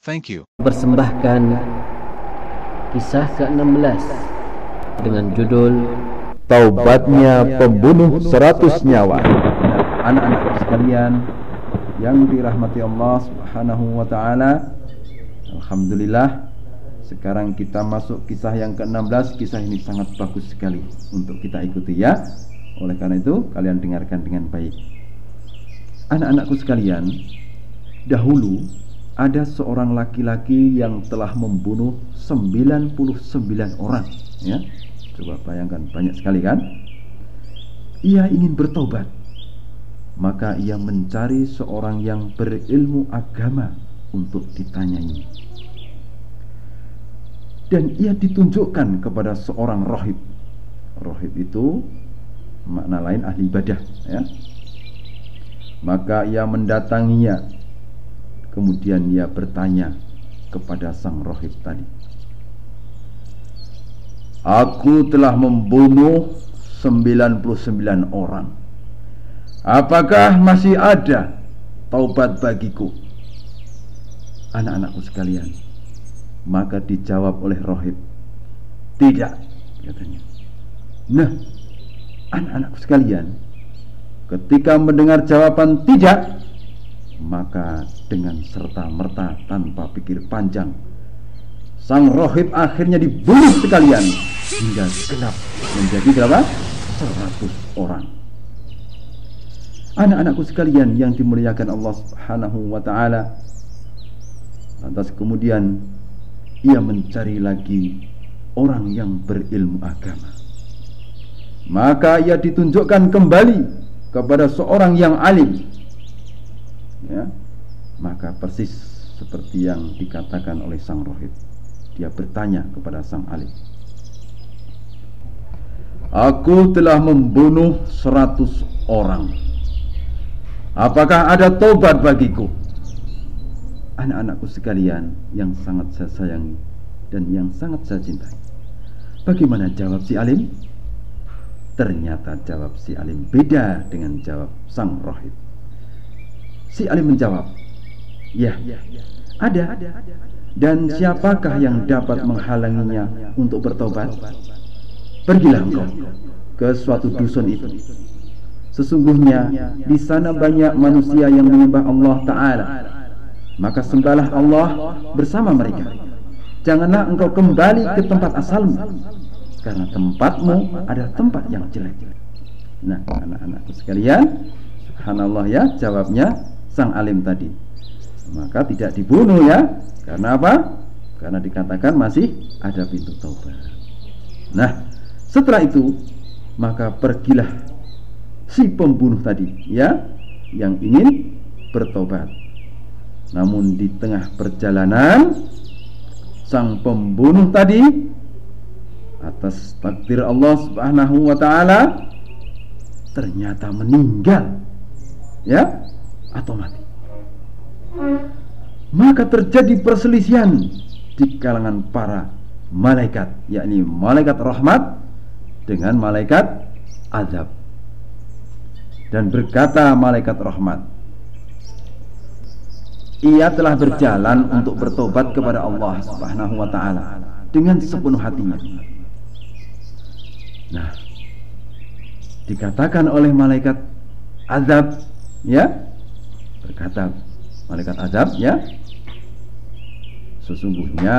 Thank you. Persembahkan kisah ke-16 dengan judul Taubatnya pembunuh seratus nyawa. Anak-anak sekalian yang dirahmati Allah subhanahu wa ta'ala Alhamdulillah Sekarang kita masuk kisah yang ke-16. Kisah ini sangat bagus sekali untuk kita ikuti ya. Oleh karena itu kalian dengarkan dengan baik. Anak-anakku sekalian Dahulu ada seorang laki-laki yang telah membunuh 99 orang ya. Coba bayangkan banyak sekali kan? Ia ingin bertobat. Maka ia mencari seorang yang berilmu agama untuk ditanyai. Dan ia ditunjukkan kepada seorang rohib. Rohib itu makna lain ahli ibadah ya. Maka ia mendatanginya Kemudian ia bertanya kepada sang rohib tadi Aku telah membunuh 99 orang Apakah masih ada taubat bagiku? Anak-anakku sekalian Maka dijawab oleh rohib Tidak katanya Nah anak-anakku sekalian Ketika mendengar jawaban tidak maka dengan serta-merta tanpa pikir panjang Sang rohib akhirnya dibunuh sekalian Hingga genap menjadi berapa? Seratus orang Anak-anakku sekalian yang dimuliakan Allah subhanahu wa ta'ala Lantas kemudian Ia mencari lagi Orang yang berilmu agama Maka ia ditunjukkan kembali Kepada seorang yang alim ya, maka persis seperti yang dikatakan oleh sang rohib dia bertanya kepada sang alim aku telah membunuh seratus orang. Apakah ada tobat bagiku? Anak-anakku sekalian yang sangat saya sayangi dan yang sangat saya cintai bagaimana jawab si alim? Ternyata jawab si alim beda dengan jawab sang rohib Si Ali menjawab, Ya, ada. Dan siapakah yang dapat menghalanginya untuk bertobat? Pergilah engkau ke suatu dusun itu. Sesungguhnya di sana banyak manusia yang menyembah Allah Ta'ala Maka sembahlah Allah bersama mereka Janganlah engkau kembali ke tempat asalmu Karena tempatmu adalah tempat yang jelek Nah anak-anakku sekalian Subhanallah ya jawabnya sang alim tadi. Maka tidak dibunuh ya. Karena apa? Karena dikatakan masih ada pintu taubat. Nah setelah itu maka pergilah si pembunuh tadi ya yang ingin bertobat namun di tengah perjalanan sang pembunuh tadi atas takdir Allah Subhanahu wa taala ternyata meninggal ya atau mati. Maka terjadi perselisihan di kalangan para malaikat, yakni malaikat rahmat dengan malaikat azab. Dan berkata malaikat rahmat, ia telah berjalan untuk bertobat kepada Allah Subhanahu wa taala dengan sepenuh hatinya. Nah, dikatakan oleh malaikat azab, ya, berkata malaikat azab ya sesungguhnya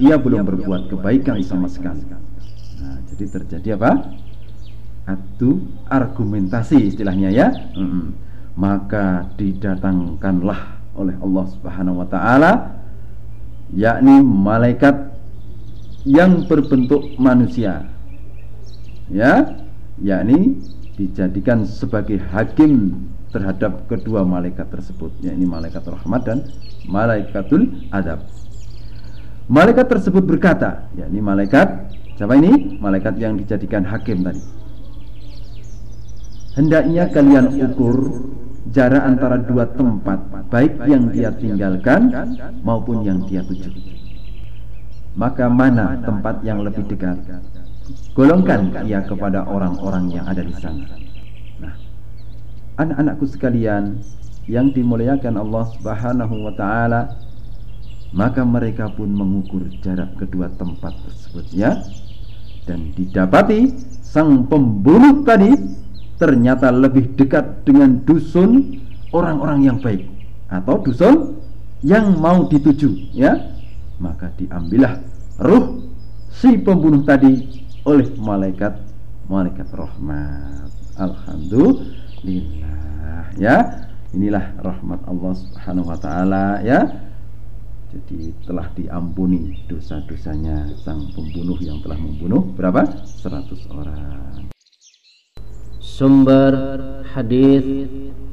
ia belum berbuat kebaikan sama sekali. nah jadi terjadi apa? Adu argumentasi istilahnya ya. Maka didatangkanlah oleh Allah Subhanahu wa taala yakni malaikat yang berbentuk manusia ya yakni dijadikan sebagai hakim terhadap kedua malaikat tersebut yakni malaikat rahmat dan malaikatul adab. Malaikat tersebut berkata yakni malaikat siapa ini? Malaikat yang dijadikan hakim tadi. Hendaknya kalian ukur jarak antara dua tempat baik yang dia tinggalkan maupun yang dia tuju. Maka mana tempat yang lebih dekat? Golongkan ia kepada orang-orang yang ada di sana anak-anakku sekalian yang dimuliakan Allah Subhanahu wa taala maka mereka pun mengukur jarak kedua tempat tersebut ya. Dan didapati sang pembunuh tadi ternyata lebih dekat dengan dusun orang-orang yang baik atau dusun yang mau dituju ya. Maka diambillah ruh si pembunuh tadi oleh malaikat malaikat rahmat. Alhamdulillah ya inilah rahmat Allah Subhanahu wa taala ya. Jadi telah diampuni dosa-dosanya sang pembunuh yang telah membunuh berapa? 100 orang. Sumber hadis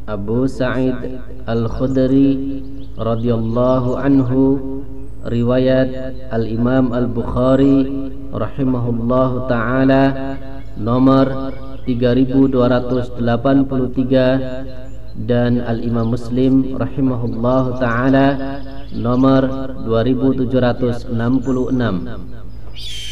Abu Sa'id Al-Khudri radhiyallahu anhu riwayat Al-Imam Al-Bukhari rahimahullahu taala nomor 3283 dan Al-Imam Muslim rahimahullahu taala nomor 2766